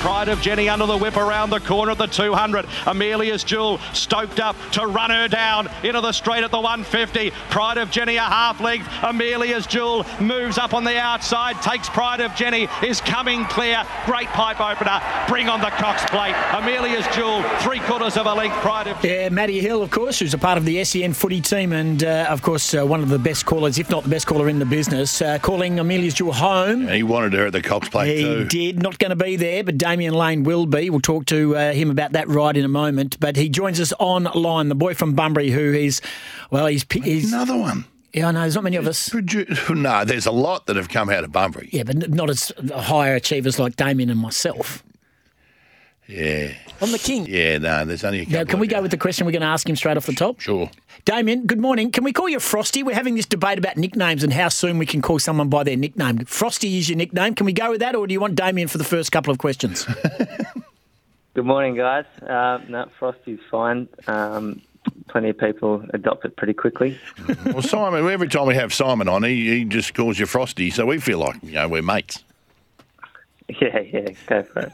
Pride of Jenny under the whip around the corner at the 200. Amelia's Jewel stoked up to run her down into the straight at the 150. Pride of Jenny a half length. Amelia's Jewel moves up on the outside, takes Pride of Jenny, is coming clear. Great pipe opener. Bring on the Cox plate. Amelia's Jewel, three quarters of a length. Pride of Yeah, Matty Hill, of course, who's a part of the SEN footy team and, uh, of course, uh, one of the best callers, if not the best caller in the business, uh, calling Amelia's Jewel home. He wanted her at the Cox plate He too. did. Not going to be there, but Damian Lane will be. We'll talk to uh, him about that ride in a moment. But he joins us online, the boy from Bunbury, who is, well, he's. he's Another one. yeah, I know. There's not many of us. Produ- no, there's a lot that have come out of Bunbury. Yeah, but not as high achievers like Damian and myself. Yeah. I'm the king. Yeah, no, there's only a couple. Now, can we go with the question we're going to ask him straight off the top? Sure. Damian, good morning. Can we call you Frosty? We're having this debate about nicknames and how soon we can call someone by their nickname. Frosty is your nickname. Can we go with that, or do you want Damian for the first couple of questions? Good morning, guys. Uh, no, Frosty's fine. Um, plenty of people adopt it pretty quickly. Well, Simon, every time we have Simon on, he, he just calls you Frosty, so we feel like, you know, we're mates. Yeah, yeah, go for it.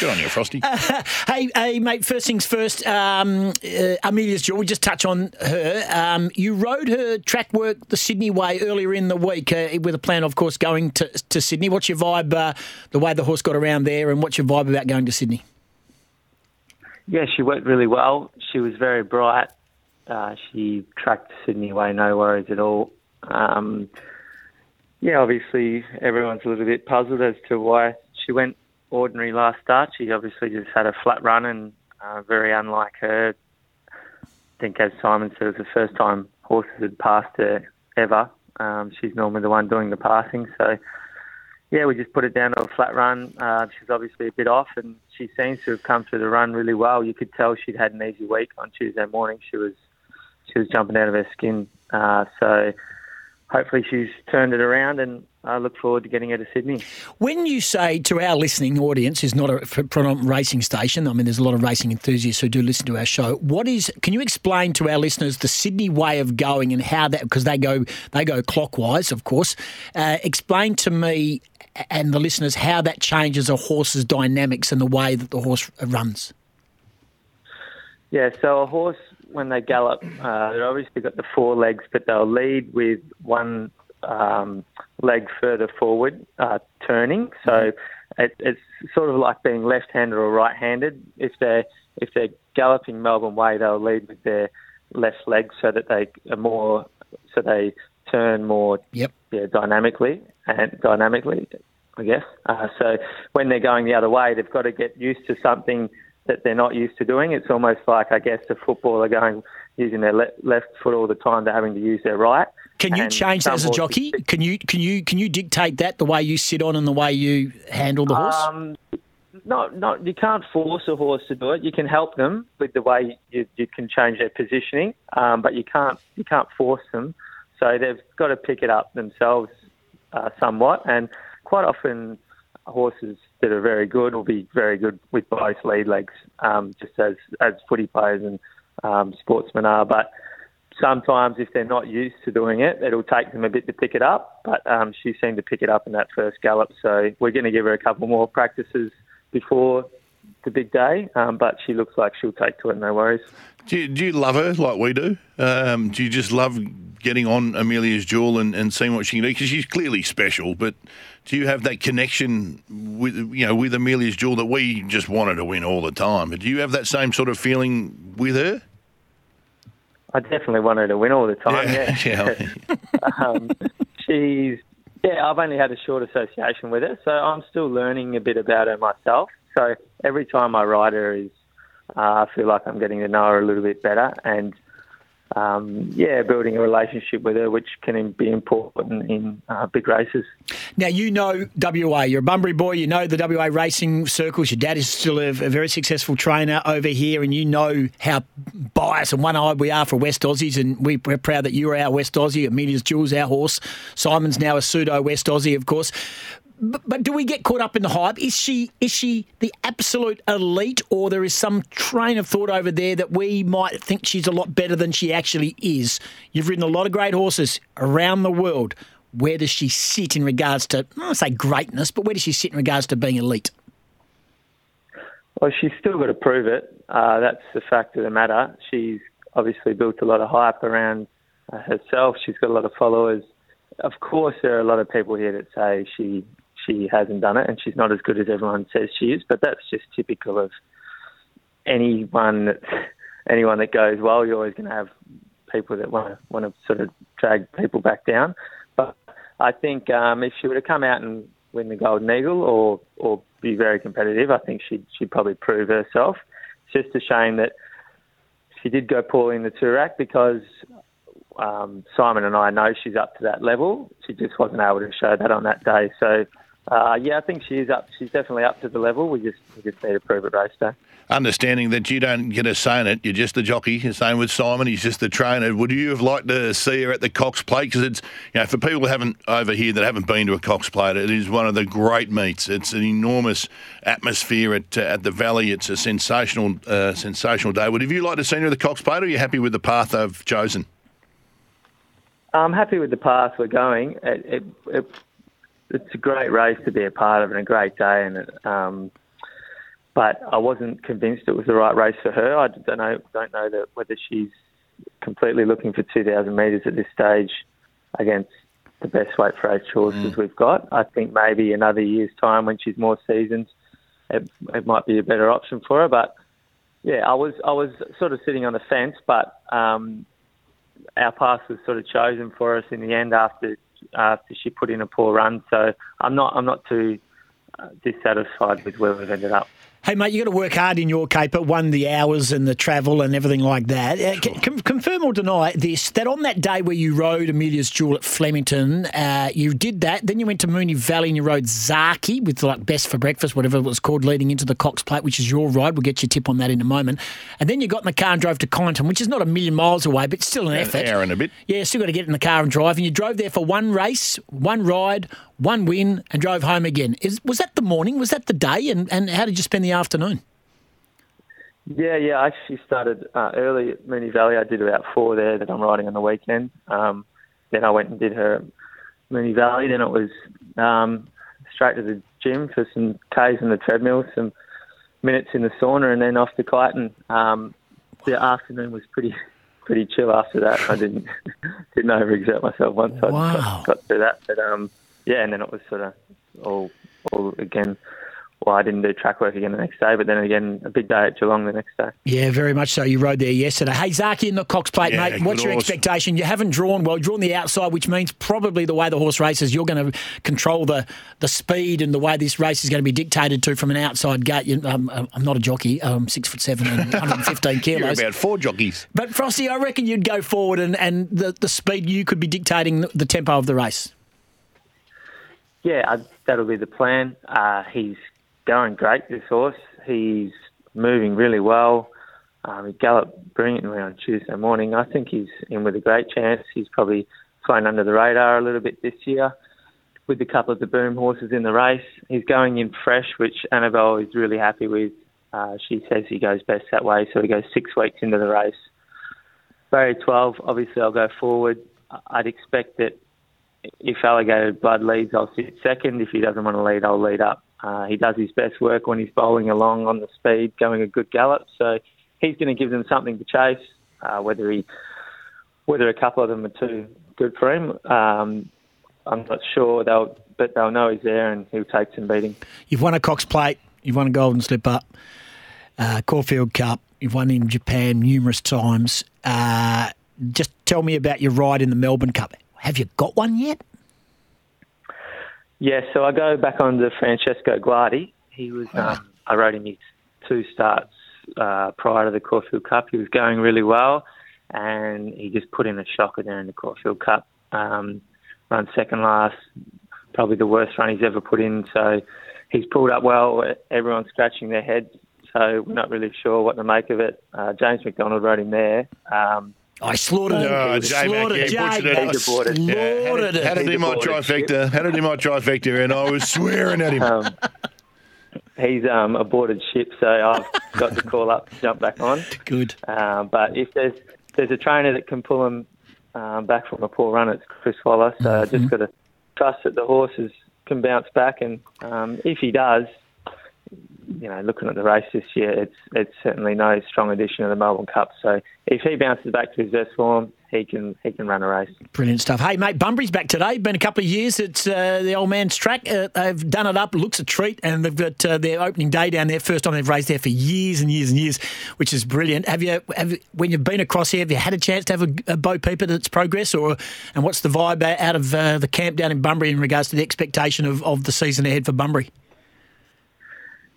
Good on you, Frosty. hey, hey, mate. First things first. Um, uh, Amelia's Jewel. We just touch on her. Um, you rode her track work the Sydney way earlier in the week uh, with a plan, of course, going to to Sydney. What's your vibe? Uh, the way the horse got around there, and what's your vibe about going to Sydney? Yeah, she worked really well. She was very bright. Uh, she tracked Sydney way, no worries at all. Um, yeah, obviously everyone's a little bit puzzled as to why she went ordinary last start. She obviously just had a flat run and uh, very unlike her. I think, as Simon said, it was the first time horses had passed her ever. Um, she's normally the one doing the passing, so yeah, we just put it down to a flat run. Uh, she's obviously a bit off, and she seems to have come through the run really well. You could tell she'd had an easy week on Tuesday morning. She was she was jumping out of her skin. Uh, so hopefully she's turned it around, and I look forward to getting her to Sydney. When you say to our listening audience, is not a predominant racing station. I mean, there's a lot of racing enthusiasts who do listen to our show. What is? Can you explain to our listeners the Sydney way of going and how that? Because they go they go clockwise, of course. Uh, explain to me and the listeners how that changes a horse's dynamics and the way that the horse runs. Yeah, so a horse when they gallop, uh, they've obviously got the four legs, but they'll lead with one um, leg further forward, uh, turning. So it, it's sort of like being left-handed or right-handed. If they're if they're galloping Melbourne way, they'll lead with their left leg so that they are more so they turn more Yep. yeah, dynamically and dynamically, I guess. Uh, so when they're going the other way, they've got to get used to something that they're not used to doing. It's almost like, I guess, a footballer going using their le- left foot all the time They're having to use their right. Can you And change that as a jockey? Can you can you can you dictate that the way you sit on and the way you handle the horse? Um, not, not, you can't force a horse to do it. You can help them with the way you, you can change their positioning, um, but you can't, you can't force them. So they've got to pick it up themselves uh, somewhat. And quite often, horses that are very good will be very good with both lead legs, um, just as as footy players and um, sportsmen are. But sometimes, if they're not used to doing it, it'll take them a bit to pick it up. But um, she seemed to pick it up in that first gallop, so we're going to give her a couple more practices before the big day. Um, but she looks like she'll take to it, no worries. Do you, do you love her like we do? Um, do you just love getting on Amelia's Jewel and, and seeing what she can do? Because she's clearly special, but do you have that connection with you know with Amelia's Jewel that we just wanted to win all the time? But do you have that same sort of feeling with her? I definitely want her to win all the time. Yeah, Yeah, um, she's yeah. I've only had a short association with her, so I'm still learning a bit about her myself. So every time I ride her, is uh, I feel like I'm getting to know her a little bit better, and um, yeah, building a relationship with her, which can be important in uh, big races. Now you know WA. You're a Bunbury boy. You know the WA racing circles. Your dad is still a, a very successful trainer over here, and you know how biased and one-eyed we are for West Aussies. And we, we're proud that you are our West Aussie. Amelia's Jewel, our horse. Simon's now a pseudo West Aussie, of course. But, but do we get caught up in the hype? Is she is she the absolute elite, or there is some train of thought over there that we might think she's a lot better than she actually is? You've ridden a lot of great horses around the world. Where does she sit in regards to, I don't say greatness, but where does she sit in regards to being elite? Well, she's still got to prove it. Uh, that's the fact of the matter. She's obviously built a lot of hype around uh, herself. She's got a lot of followers. Of course, there are a lot of people here that say she she hasn't done it and she's not as good as everyone says she is. But that's just typical of anyone that anyone that goes well. You're always going to have people that want to want to sort of drag people back down. But I think um, if she were to come out and win the Golden Eagle or or be very competitive, I think she'd she'd probably prove herself. It's just a shame that she did go poorly in the Toorak because um, Simon and I know she's up to that level. She just wasn't able to show that on that day. So uh, yeah, I think she is up. She's definitely up to the level. We just we just need to prove it race day. Understanding that you don't get a say in it, you're just the jockey. Same with Simon, he's just the trainer. Would you have liked to see her at the Cox Plate? Because it's you know for people who haven't over here that haven't been to a Cox Plate, it is one of the great meets. It's an enormous atmosphere at uh, at the Valley. It's a sensational uh, sensational day. Would have you liked to see her at the Cox Plate, or are you happy with the path they've chosen? I'm happy with the path we're going. It, it, it it's a great race to be a part of and a great day. And it, um, but I wasn't convinced it was the right race for her. I don't know don't know that whether she's completely looking for 2,000 metres at this stage against the best weight for age horses mm. we've got. I think maybe another year's time when she's more seasoned, it, it might be a better option for her. But yeah, I was I was sort of sitting on the fence, but um, our path was sort of chosen for us in the end after after she put in a poor run. So I'm not I'm not too uh, dissatisfied with where we've ended up. Hey, mate, you got to work hard in your caper. One, the hours and the travel and everything like that. Uh, c- confirm or deny this that on that day where you rode Amelia's Jewel at Flemington, uh, you did that. Then you went to Moonee Valley and you rode Zaaki with like Best for Breakfast, whatever it was called, leading into the Cox Plate, which is your ride. We'll get your tip on that in a moment. And then you got in the car and drove to Kyneton, which is not a million miles away, but still an effort. An hour and a bit. Yeah, still got to get in the car and drive. And you drove there for one race, one ride, one win, and drove home again. Is, was that the morning? Was that the day? And, and how did you spend the afternoon? Yeah, yeah. I actually started uh, early at Moonee Valley. I did about four there that I'm riding on the weekend. Um, then I went and did her Moonee Valley. Then it was um, straight to the gym for some Ks in the treadmill, some minutes in the sauna, and then off to Kyneton. Um, the afternoon was pretty pretty chill after that. I didn't didn't overexert myself once I got, got through that. But um, yeah, and then it was sort of all all again well, I didn't do track work again the next day, but then again, a big day at Geelong the next day. Yeah, very much so. You rode there yesterday. Hey, Zaaki in the Cox Plate, yeah, mate. What's your horse. expectation? You haven't drawn well, drawn the outside, which means probably the way the horse races, you're going to control the, the speed and the way this race is going to be dictated to from an outside gate. You, um, um I'm not a jockey. I'm six foot seven and 115 kilos. You're about four jockeys. But Frosty, I reckon you'd go forward and, and the, the speed you could be dictating the tempo of the race. Yeah, that'll be the plan. Uh, he's going great, this horse. He's moving really well. Um, he galloped brilliantly on Tuesday morning. I think he's in with a great chance. He's probably flown under the radar a little bit this year with a couple of the boom horses in the race. He's going in fresh, which Annabel is really happy with. Uh, she says he goes best that way, so he goes six weeks into the race. Barrier 12, obviously I'll go forward. I'd expect that if Alligator Blood leads, I'll sit second. If he doesn't want to lead, I'll lead up. Uh, he does his best work when he's bowling along on the speed, going a good gallop. So he's going to give them something to chase. Uh, whether he, whether a couple of them are too good for him, um, I'm not sure. They'll, but they'll know he's there and he'll take some beating. You've won a Cox Plate. You've won a Golden Slipper, uh, Caulfield Cup. You've won in Japan numerous times. Uh, just tell me about your ride in the Melbourne Cup. Have you got one yet? Yeah, so I go back on to Francesco Guardi. He was, um, I rode him his two starts uh, prior to the Caulfield Cup. He was going really well, and he just put in a shocker there in the Caulfield Cup. Um, run second last, probably the worst run he's ever put in. So he's pulled up well. Everyone's scratching their heads, so we're not really sure what to make of it. Uh, James McDonald rode him there. Um, I slaughtered him. Oh, slaughtered J-Mac, yeah, butchered it. Slaughtered yeah, had, it. Had to do my trifecta. Had to do my trifecta, and I was swearing at him. Um, he's um, aborted ship, so I've got to call up to jump back on. Good. Um, but if there's there's a trainer that can pull him um, back from a poor run, it's Chris Waller. So mm-hmm. I just got to trust that the horses can bounce back, and um, if he does, you know, looking at the race this year, it's it's certainly no strong addition to the Melbourne Cup. So if he bounces back to his best form, he can he can run a race. Brilliant stuff. Hey, mate, Bunbury's back today. Been a couple of years. It's uh, the old man's track. Uh, they've done it up. Looks a treat, and they've got uh, their opening day down there. First time they've raced there for years and years and years, which is brilliant. Have you, have when you've been across here, have you had a chance to have a, a Bo Peeper that's progress, or and what's the vibe out of uh, the camp down in Bunbury in regards to the expectation of, of the season ahead for Bunbury?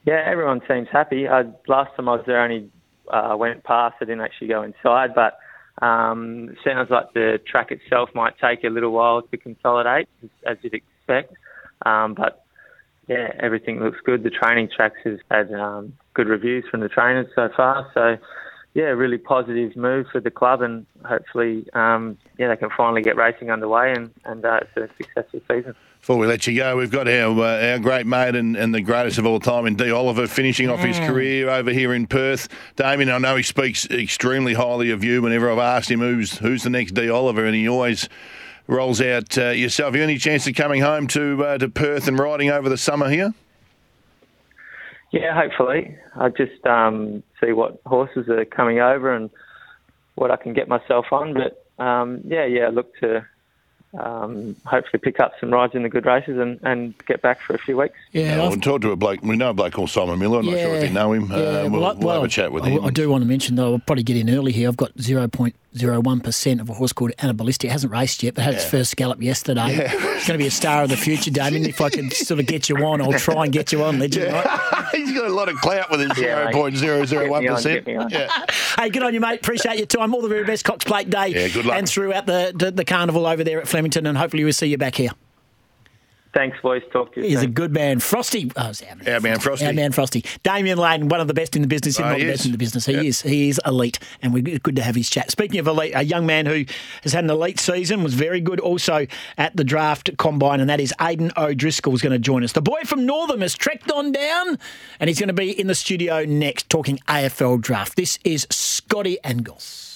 Yeah, everyone seems happy. I, last time I was there, I only uh, went past. I didn't actually go inside, but um, sounds like the track itself might take a little while to consolidate, as you'd expect. Um, but yeah, everything looks good. The training tracks has had um, good reviews from the trainers so far. So yeah, really positive move for the club, and hopefully, um, yeah, they can finally get racing underway, and and uh, it's a successful season. Before we let you go, we've got our uh, our great mate and, and the greatest of all time in D. Oliver finishing off his career over here in Perth. Damian, I know he speaks extremely highly of you. Whenever I've asked him who's who's the next D. Oliver, and he always rolls out uh, yourself. You any chance of coming home to uh, to Perth and riding over the summer here? Yeah, hopefully. I just um, see what horses are coming over and what I can get myself on. But um, yeah, yeah, look to um, hopefully pick up some rides in the good races and, and get back for a few weeks. Yeah, Uh, we'll talk to a bloke. We know a bloke called Simon Miller. I'm not sure if you know him. Yeah, uh, we'll, I- we'll have a chat with I, him. I do want to mention, though, I'll probably get in early here. I've got 0.01% of a horse called Anaballistic. It hasn't raced yet, but had its first gallop yesterday. It's going to be a star of the future, Damian. If I can sort of get you on, I'll try and get you on, legend. Right? He's got a lot of clout with his Yeah, mate. 0.001%. Get me on, get me on. Yeah. Hey, good on you, mate. Appreciate your time. All the very best Cox Plate Day. Yeah, good luck. And throughout the, the, the carnival over there at Flemington, and hopefully we'll see you back here. Thanks, boys. Talk to you He's a good man. Frosty. Oh, it's our man, Our man Frosty. Our man Frosty. Damian Lane, one of the best in the business, if Oh, not he the best is. in the business. He Yep. is. He is elite, and we're good to have his chat. Speaking of elite, a young man who has had an elite season, was very good also at the draft combine, and that is Aidan O'Driscoll is going to join us. The boy from Northam has trekked on down, and he's going to be in the studio next talking AFL draft. This is Scotty Angles.